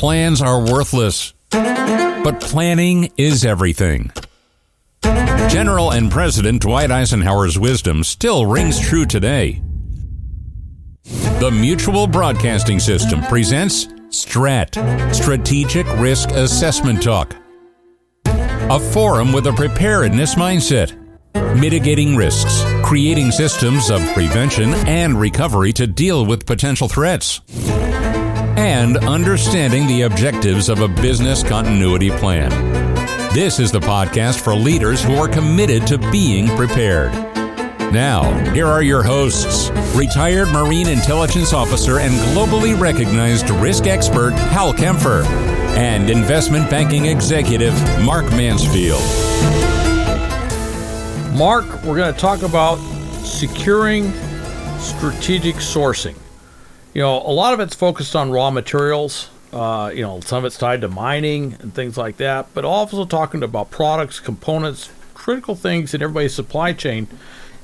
plans are worthless. But planning is everything. General and President Dwight Eisenhower's wisdom still rings true today. The Mutual Broadcasting System presents STRAT, Strategic Risk Assessment Talk, a forum with a preparedness mindset, mitigating risks, creating systems of prevention and recovery to deal with potential threats, and understanding the objectives of a business continuity plan. This is the podcast for leaders who are committed to being prepared. Now, here are your hosts retired Marine Intelligence Officer and globally recognized risk expert Hal Kempfer and investment banking executive Mark Mansfield. Mark, we're going to talk about securing strategic sourcing. You know, a lot of it's focused on raw materials. Uh, you know, some of it's tied to mining and things like that, but also talking about products, components, critical things in everybody's supply chain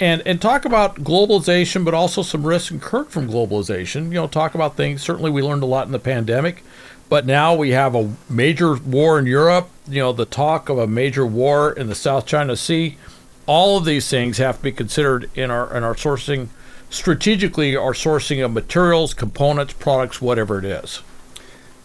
and and talk about globalization, but also some risks incurred from globalization. You know, talk about things. Certainly, we learned a lot in the pandemic, but now we have a major war in Europe. You know, the talk of a major war in the South China Sea. All of these things have to be considered in our in our sourcing strategically. Our sourcing of materials, components, products, whatever it is.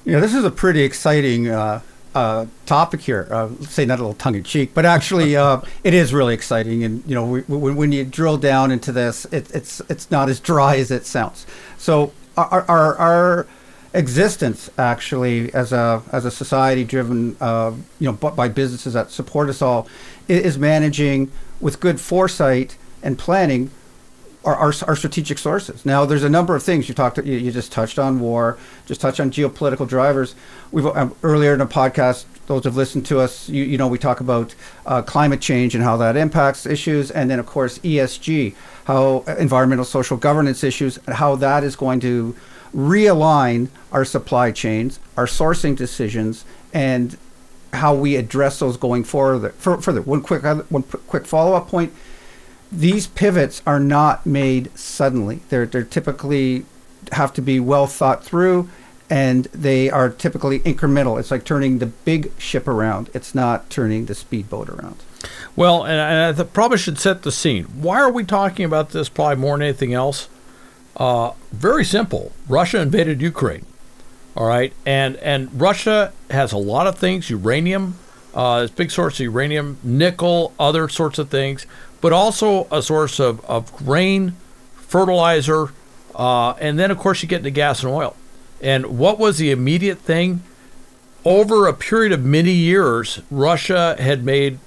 Yeah, this is a pretty exciting uh, uh, topic here. Uh, say not a little tongue in cheek, but actually, uh, it is really exciting. And you know, we, we, when you drill down into this, it, it's it's not as dry as it sounds. So our our, our existence actually as a as a society driven, uh, you know, by businesses that support us all, is managing with good foresight and planning our, our, strategic sources. Now, there's a number of things you talked. You, you just touched on war, just touched on geopolitical drivers. We've um, earlier in the podcast, those who've listened to us, you, you know, we talk about uh, climate change and how that impacts issues, and then of course ESG, how uh, environmental social governance issues, and how that is going to realign our supply chains, our sourcing decisions, and how we address those going forward. Further, one quick one quick follow up point these pivots are not made suddenly. They're they're typically have to be well thought through and they are typically incremental. It's like turning the big ship around. It's not turning the speedboat around. Well, and I probably should set the scene. Why are we talking about this probably more than anything else? Uh, very simple. Russia invaded Ukraine. All right, and and Russia has a lot of things: uranium, uh, it's a big source of uranium, nickel, other sorts of things but also a source of, of grain, fertilizer, uh, and then, of course, you get into gas and oil. And what was the immediate thing? Over a period of many years, Russia had made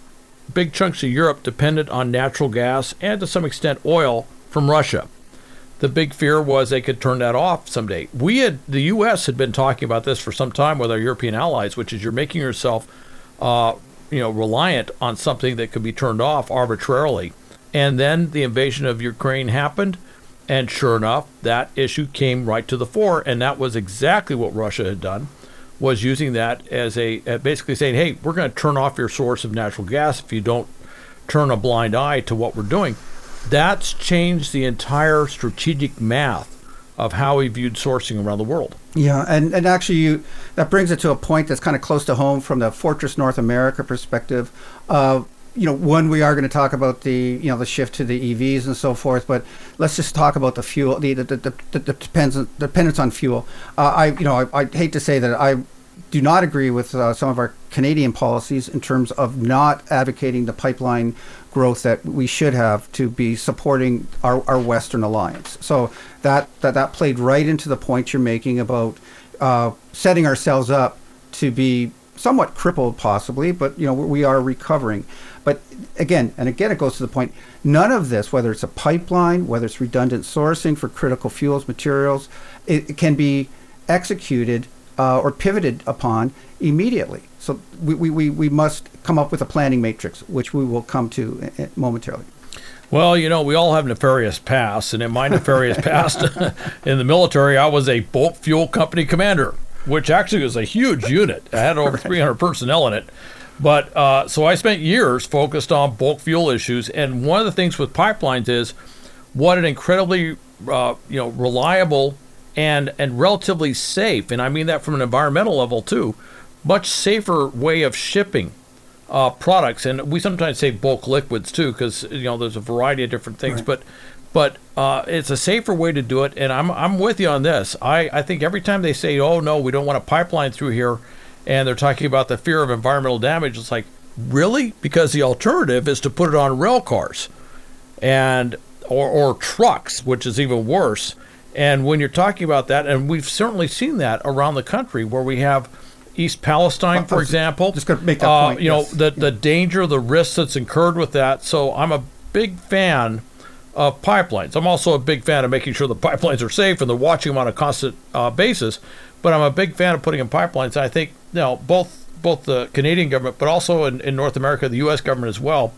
big chunks of Europe dependent on natural gas and to some extent oil from Russia. The big fear was they could turn that off someday. We had the U.S. had been talking about this for some time with our European allies, which is you're making yourself uh, you know, reliant on something that could be turned off arbitrarily. And then the invasion of Ukraine happened, and sure enough, that issue came right to the fore, and that was exactly what Russia had done, was using that as a uh, basically saying, "Hey, we're going to turn off your source of natural gas if you don't turn a blind eye to what we're doing." That's changed the entire strategic math of how we viewed sourcing around the world. Yeah, and, and actually, you that brings it to a point that's kind of close to home from the Fortress North America perspective. Uh, you know, one we are going to talk about the you know the shift to the EVs and so forth, but let's just talk about the fuel, the the, the, the, the depends dependence on fuel. Uh, I you know I, I hate to say that I do not agree with uh, some of our Canadian policies in terms of not advocating the pipeline growth that we should have to be supporting our, our Western alliance. So that, that that played right into the point you're making about uh, setting ourselves up to be somewhat crippled, possibly, but you know we are recovering. But again, and again, it goes to the point: none of this, whether it's a pipeline, whether it's redundant sourcing for critical fuels, materials, it, it can be executed uh, or pivoted upon immediately. So we, we, we must come up with a planning matrix, which we will come to momentarily. Well, you know, we all have nefarious pasts, and in my nefarious past in the military, I was a bulk fuel company commander, which actually was a huge unit. I had over 300 personnel in it. But uh, so I spent years focused on bulk fuel issues, and one of the things with pipelines is what an incredibly uh, you know reliable and and relatively safe, and I mean that from an environmental level too, much safer way of shipping uh, products. And we sometimes say bulk liquids too, because you know there's a variety of different things, Right. but but uh, it's a safer way to do it. And I'm I'm with you on this. I I think every time they say, oh no, we don't want a pipeline through here, and they're talking about the fear of environmental damage, it's like really because the alternative is to put it on rail cars and or, or trucks, which is even worse. And when you're talking about that, and we've certainly seen that around the country, where we have East Palestine, for example, just gonna make that uh, point, You know yes. the the danger, the risk that's incurred with that. So I'm a big fan of pipelines. I'm also a big fan of making sure the pipelines are safe and they're watching them on a constant uh, basis. But I'm a big fan of putting in pipelines. I think you know both both the Canadian government, but also in, in North America, the U.S. government as well,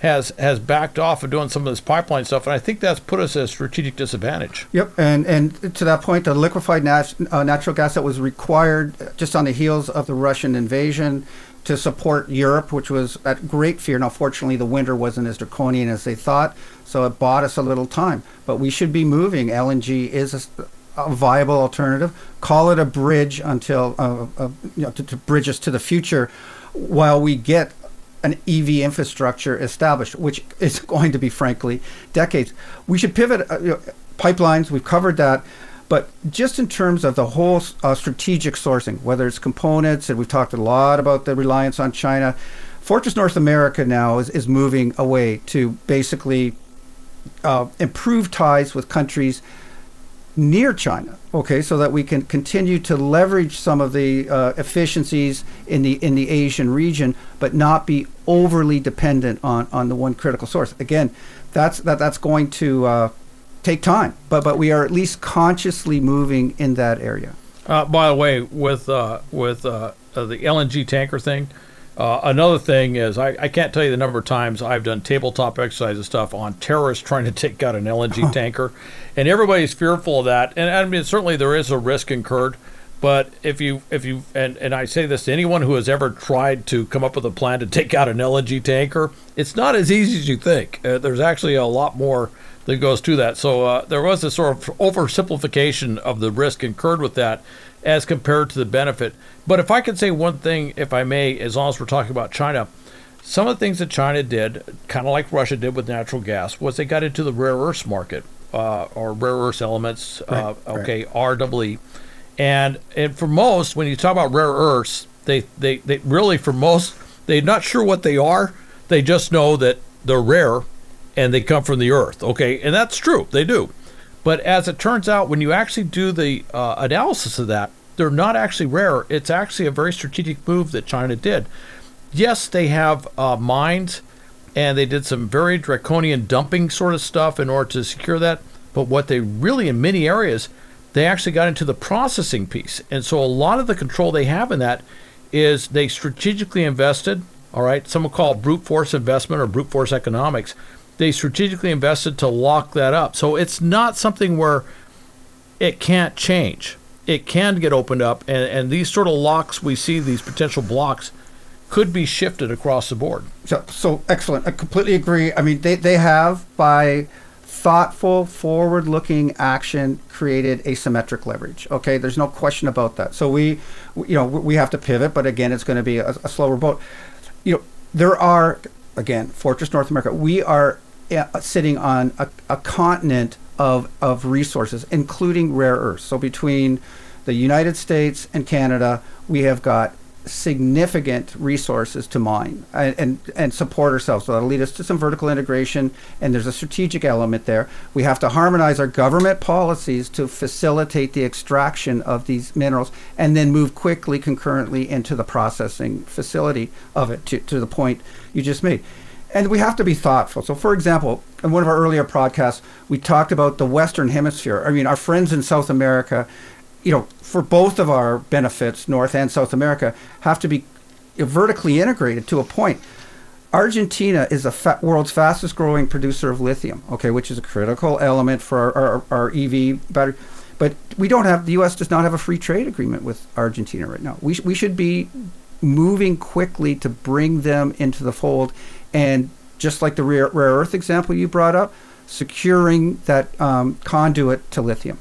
has has backed off of doing some of this pipeline stuff, and I think that's put us at a strategic disadvantage. Yep, and and to that point, the liquefied nat- uh, natural gas that was required just on the heels of the Russian invasion to support Europe, which was at great fear. Now, fortunately, the winter wasn't as draconian as they thought, so it bought us a little time. But we should be moving. LNG is a viable alternative. Call it a bridge until uh, uh, you know to, to bridge us to the future, while we get an EV infrastructure established, which is going to be, frankly, decades. We should pivot uh, you know, pipelines. We've covered that. But just in terms of the whole uh, strategic sourcing, whether it's components, and we've talked a lot about the reliance on China, Fortress North America now is, is moving away to basically uh, improve ties with countries near China. Okay, so that we can continue to leverage some of the uh, efficiencies in the in the Asian region, but not be overly dependent on on the one critical source. Again, that's that that's going to uh, take time, but but we are at least consciously moving in that area. Uh, by the way, with uh, with uh, uh, the LNG tanker thing, uh, another thing is I, I can't tell you the number of times I've done tabletop exercises stuff on terrorists trying to take out an LNG tanker, and everybody's fearful of that. And I mean, certainly there is a risk incurred, but if you if you and and I say this to anyone who has ever tried to come up with a plan to take out an LNG tanker, it's not as easy as you think. Uh, there's actually a lot more that goes to that. So uh, there was a sort of oversimplification of the risk incurred with that as compared to the benefit. But if I could say one thing, if I may, as long as we're talking about China, some of the things that China did, kind of like Russia did with natural gas, was they got into the rare earths market uh, or rare earth elements, uh, Right, right. okay, REE. And and for most, when you talk about rare earths, they, they, they really, for most, they're not sure what they are. They just know that they're rare and they come from the earth. Okay, and that's true, they do. But as it turns out, when you actually do the uh, analysis of that, they're not actually rare. It's actually a very strategic move that China did. Yes, they have uh, mines, and they did some very draconian dumping sort of stuff in order to secure that. But what they really, in many areas, they actually got into the processing piece. And so a lot of the control they have in that is they strategically invested. All right, some will call it brute force investment or brute force economics. They strategically invested to lock that up. So it's not something where it can't change. It can get opened up, and, and these sort of locks we see, these potential blocks, could be shifted across the board. So, so excellent. I completely agree. I mean, they, they have, by thoughtful, forward looking action, created asymmetric leverage. Okay, there's no question about that. So, we, you know, we have to pivot, but again, it's going to be a, a slower boat. You know, there are, again, Fortress North America, we are uh, sitting on a, a continent of, of resources, including rare earths. So, between the United States and Canada, we have got significant resources to mine and, and, and support ourselves. So that'll lead us to some vertical integration, and there's a strategic element there. We have to harmonize our government policies to facilitate the extraction of these minerals and then move quickly, concurrently into the processing facility of it to, to the point you just made. And we have to be thoughtful. So, for example, in one of our earlier podcasts, we talked about the Western Hemisphere. I mean, our friends in South America you know, for both of our benefits, North and South America, have to be vertically integrated to a point. Argentina is the fa- world's fastest growing producer of lithium, okay, which is a critical element for our, our, our EV battery. But we don't have, the U.S. does not have a free trade agreement with Argentina right now. We, sh- we should be moving quickly to bring them into the fold. And just like the rare, rare earth example you brought up, securing that um, conduit to lithium.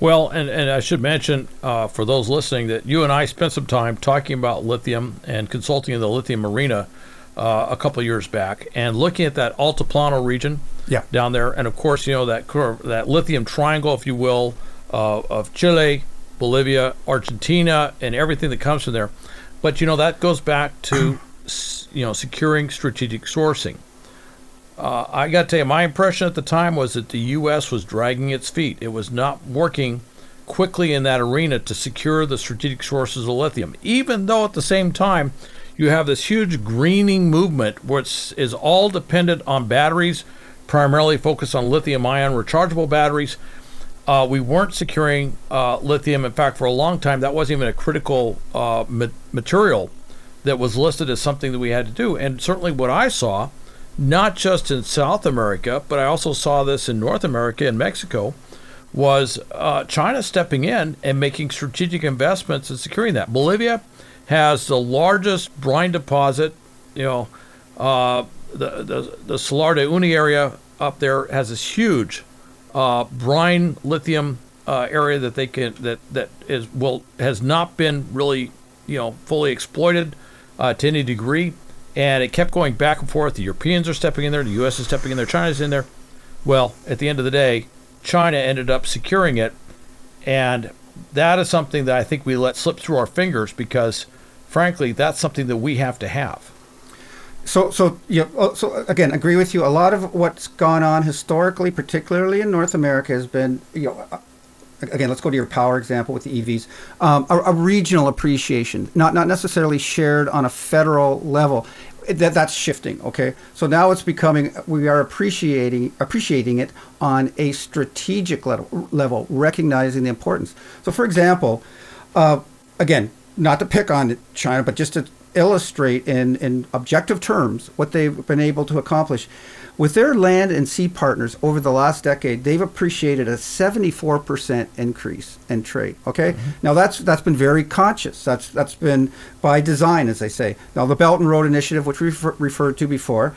Well, and, and I should mention uh, for those listening that you and I spent some time talking about lithium and consulting in the lithium arena uh, a couple of years back and looking at that Altiplano region Yeah. down there. And of course, you know, that, curve, that lithium triangle, if you will, uh, of Chile, Bolivia, Argentina, and everything that comes from there. But, you know, that goes back to, you know, securing strategic sourcing. Uh, I got to tell you, my impression at the time was that the U.S. was dragging its feet. It was not working quickly in that arena to secure the strategic sources of lithium, even though at the same time you have this huge greening movement which is all dependent on batteries, primarily focused on lithium ion rechargeable batteries. Uh, we weren't securing uh, lithium. In fact, for a long time, that wasn't even a critical uh, ma- material that was listed as something that we had to do. And certainly, what I saw, not just in South America, but I also saw this in North America and Mexico, was uh, China stepping in and making strategic investments in securing that. Bolivia has the largest brine deposit. You know, uh, the the the Salar de Uyuni area up there has this huge uh, brine lithium uh, area that they can that that is will has not been really you know fully exploited uh, to any degree, and it kept going back and forth. The Europeans are stepping in there, the U.S. is stepping in there, China's in there. Well, at the end of the day, China ended up securing it, and that is something that I think we let slip through our fingers because, frankly, that's something that we have to have. So, so yeah. oh, So again, agree with you. A lot of what's gone on historically, particularly in North America, has been you know. Again, let's go to your power example with the EVs. Um, a, a regional appreciation, not not necessarily shared on a federal level. That, that's shifting. Okay, so now it's becoming we are appreciating appreciating it on a strategic level, level recognizing the importance. So, for example, uh, again, not to pick on China, but just to illustrate in, in objective terms what they've been able to accomplish. With their land and sea partners over the last decade, they've appreciated a 74% increase in trade. Okay, now that's that's been very conscious. That's that's been by design, as they say. Now the Belt and Road Initiative, which we refer, referred to before,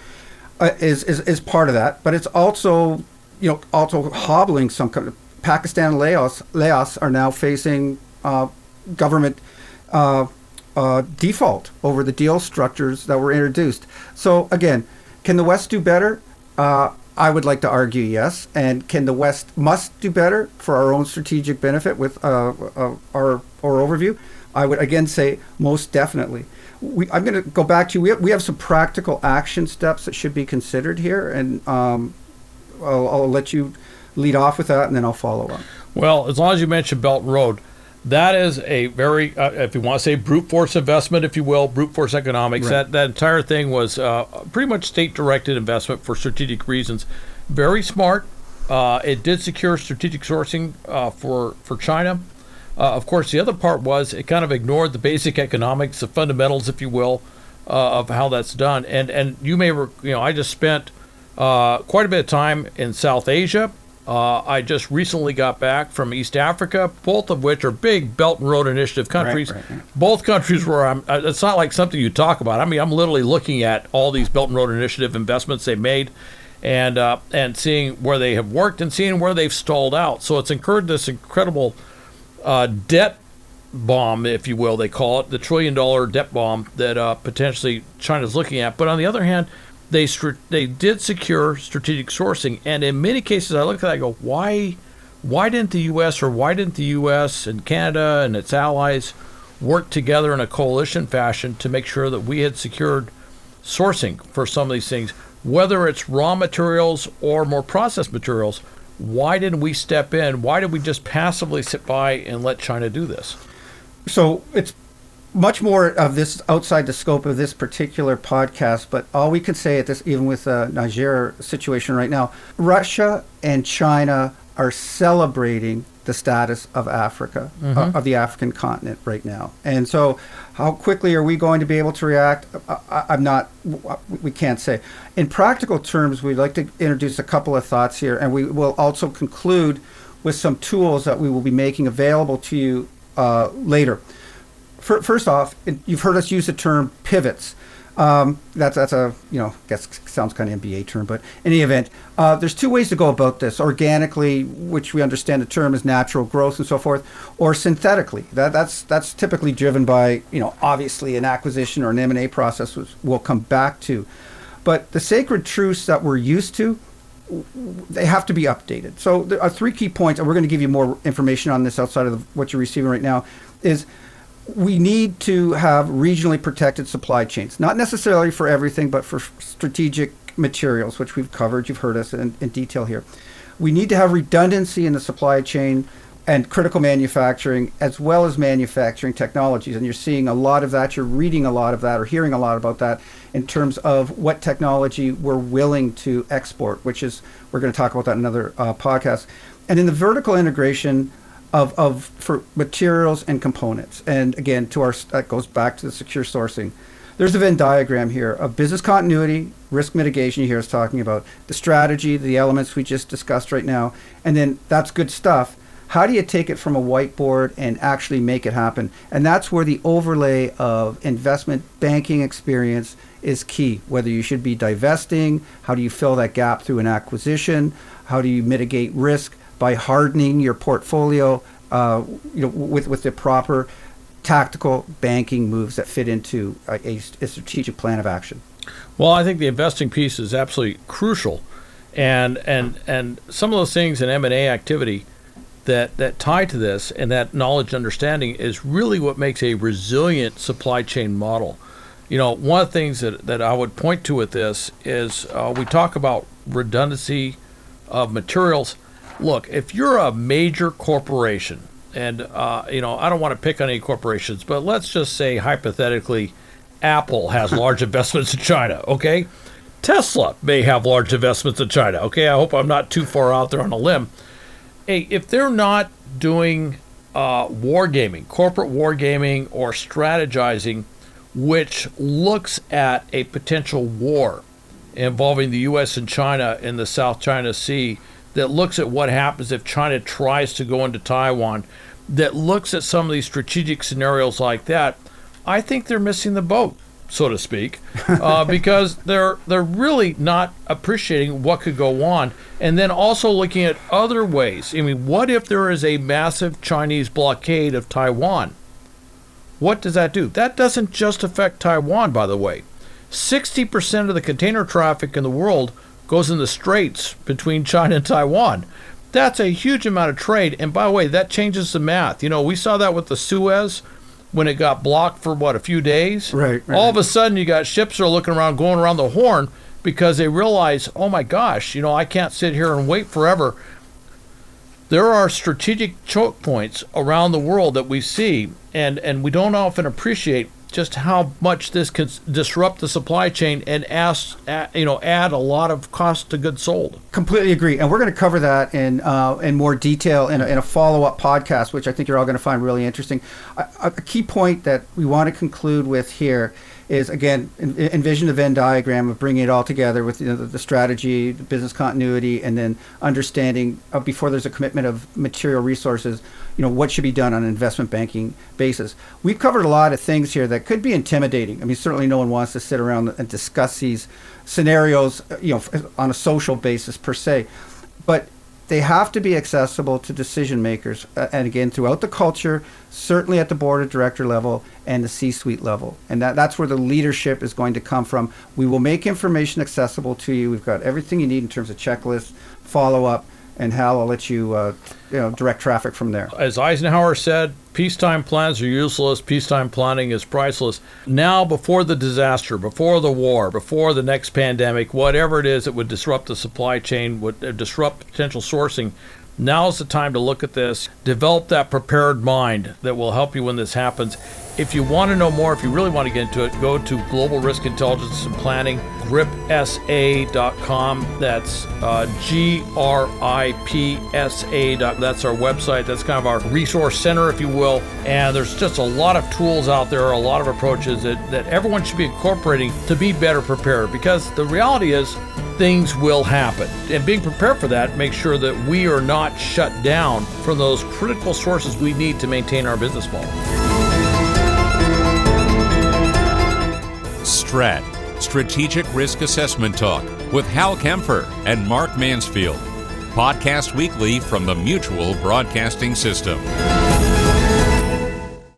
uh, is, is is part of that. But it's also you know also hobbling some kind of Pakistan and Laos. Laos are now facing uh, government uh, uh, default over the deal structures that were introduced. So again, can the West do better? Uh, I would like to argue yes. And can the West must do better for our own strategic benefit with uh, uh, our our overview? I would again say most definitely. We, I'm going to go back to you. We have, we have some practical action steps that should be considered here, and um, I'll, I'll let you lead off with that, and then I'll follow up. Well, as long as you mention Belt Road, that is a very, uh, if you want to say brute force investment, if you will, brute force economics. Right. That that entire thing was uh, pretty much state directed investment for strategic reasons. Very smart. Uh, it did secure strategic sourcing uh, for for China. Uh, of course, the other part was it kind of ignored the basic economics, the fundamentals, if you will, uh, of how that's done. And and you may, rec- you know, I just spent uh, quite a bit of time in South Asia. Uh, I just recently got back from East Africa, both of which are big Belt and Road Initiative countries. right, right. Both countries where I'm, uh, it's not like something you talk about. I mean, I'm literally looking at all these Belt and Road Initiative investments they made, and uh, and seeing where they have worked and seeing where they've stalled out. So it's incurred this incredible uh, debt bomb, if you will, they call it the trillion dollar debt bomb that uh, potentially China's looking at. But on the other hand, they they did secure strategic sourcing, and in many cases, I look at that, I go, why why didn't the U.S. or why didn't the U.S. and Canada and its allies work together in a coalition fashion to make sure that we had secured sourcing for some of these things, whether it's raw materials or more processed materials? Why didn't we step in? Why did we just passively sit by and let China do this? so it's much more of this outside the scope of this particular podcast, but all we can say at this, even with the Niger situation right now, Russia and China are celebrating the status of Africa, uh, of the African continent right now. And so, how quickly are we going to be able to react? I, I- I'm not, we can't say. In practical terms, we'd like to introduce a couple of thoughts here, and we will also conclude with some tools that we will be making available to you uh, later. Fir- First off, you've heard us use the term pivots. Um, that's that's a you know guess sounds kind of MBA term, but in any event, uh, there's two ways to go about this: organically, which we understand the term is natural growth and so forth, or synthetically. That that's that's typically driven by you know obviously an acquisition or an M and A process, which we'll come back to. But the sacred truths that we're used to, they have to be updated. So there are three key points, and we're going to give you more information on this outside of the, what you're receiving right now. Is we need to have regionally protected supply chains, not necessarily for everything, but for strategic materials, which we've covered. You've heard us in, in detail here. We need to have redundancy in the supply chain and critical manufacturing, as well as manufacturing technologies. And you're seeing a lot of that, you're reading a lot of that, or hearing a lot about that in terms of what technology we're willing to export, which is, we're going to talk about that in another uh, podcast. And in the vertical integration, of, of for materials and components. And again, to our that goes back to the secure sourcing. There's a Venn diagram here of business continuity, risk mitigation. You hear us talking about the strategy, the elements we just discussed right now, and then that's good stuff. How do you take it from a whiteboard and actually make it happen? And that's where the overlay of investment banking experience is key. Whether you should be divesting, how do you fill that gap through an acquisition? How do you mitigate risk? By hardening your portfolio, uh, you know, with with the proper tactical banking moves that fit into a, a, strategic plan of action. Well, I think the investing piece is absolutely crucial, and and and some of those things in M and A activity that that tie to this and that knowledge and understanding is really what makes a resilient supply chain model. You know, one of the things that, that I would point to with this is uh, we talk about redundancy of materials look, if you're a major corporation, and uh, you know, I don't want to pick on any corporations, but let's just say hypothetically, Apple has large investments in China. Okay, Tesla may have large investments in China. Okay, I hope I'm not too far out there on a limb. Hey, if they're not doing uh, wargaming, corporate wargaming, or strategizing, which looks at a potential war involving the U.S. and China in the South China Sea that looks at what happens if China tries to go into Taiwan, that looks at some of these strategic scenarios like that, I think they're missing the boat, so to speak, uh, because they're they're really not appreciating what could go on, and then also looking at other ways. I mean, what if there is a massive Chinese blockade of Taiwan? What does that do? That doesn't just affect Taiwan, by the way. 60% of the container traffic in the world goes in the straits between China and Taiwan. That's a huge amount of trade. And by the way, that changes the math. You know, we saw that with the Suez when it got blocked for what, a few days? Right. right. All of a sudden, you got ships are looking around, going around the horn because they realize, oh my gosh, you know, I can't sit here and wait forever. There are strategic choke points around the world that we see, and, and we don't often appreciate just how much this could disrupt the supply chain and ask, you know, add a lot of cost to goods sold. Completely agree, and we're going to cover that in uh, in more detail in a, in a follow up podcast, which I think you're all going to find really interesting. A, a, key point that we want to conclude with here is again envision the Venn diagram of bringing it all together with you know, the, the, strategy, the business continuity, and then understanding uh, before there's a commitment of material resources you know what should be done on an investment banking basis. We've covered a lot of things here that could be intimidating. I mean, certainly no one wants to sit around and discuss these scenarios, you know, on a social basis per se, but they have to be accessible to decision makers, uh, and again throughout the culture, certainly at the board of director level and the C-suite level, and that, that's where the leadership is going to come from. We will make information accessible to you. We've got everything you need in terms of checklists, follow up and Hal, I'll let you, uh, you know, direct traffic from there. As Eisenhower said, peacetime plans are useless. Peacetime planning is priceless. Now, before the disaster, before the war, before the next pandemic, whatever it is that would disrupt the supply chain, would uh, disrupt potential sourcing, now is the time to look at this, develop that prepared mind that will help you when this happens. If you want to know more, if you really want to get into it, go to Global Risk Intelligence and Planning, gripsa.com. That's uh, G R I P S A. That's our website. That's kind of our resource center, if you will. And there's just a lot of tools out there, a lot of approaches that, that everyone should be incorporating to be better prepared because the reality is things will happen. And being prepared for that, makes sure that we are not shut down from those critical sources we need to maintain our business model. Strat, Strategic Risk Assessment Talk with Hal Kempfer and Mark Mansfield. Podcast weekly from the Mutual Broadcasting System.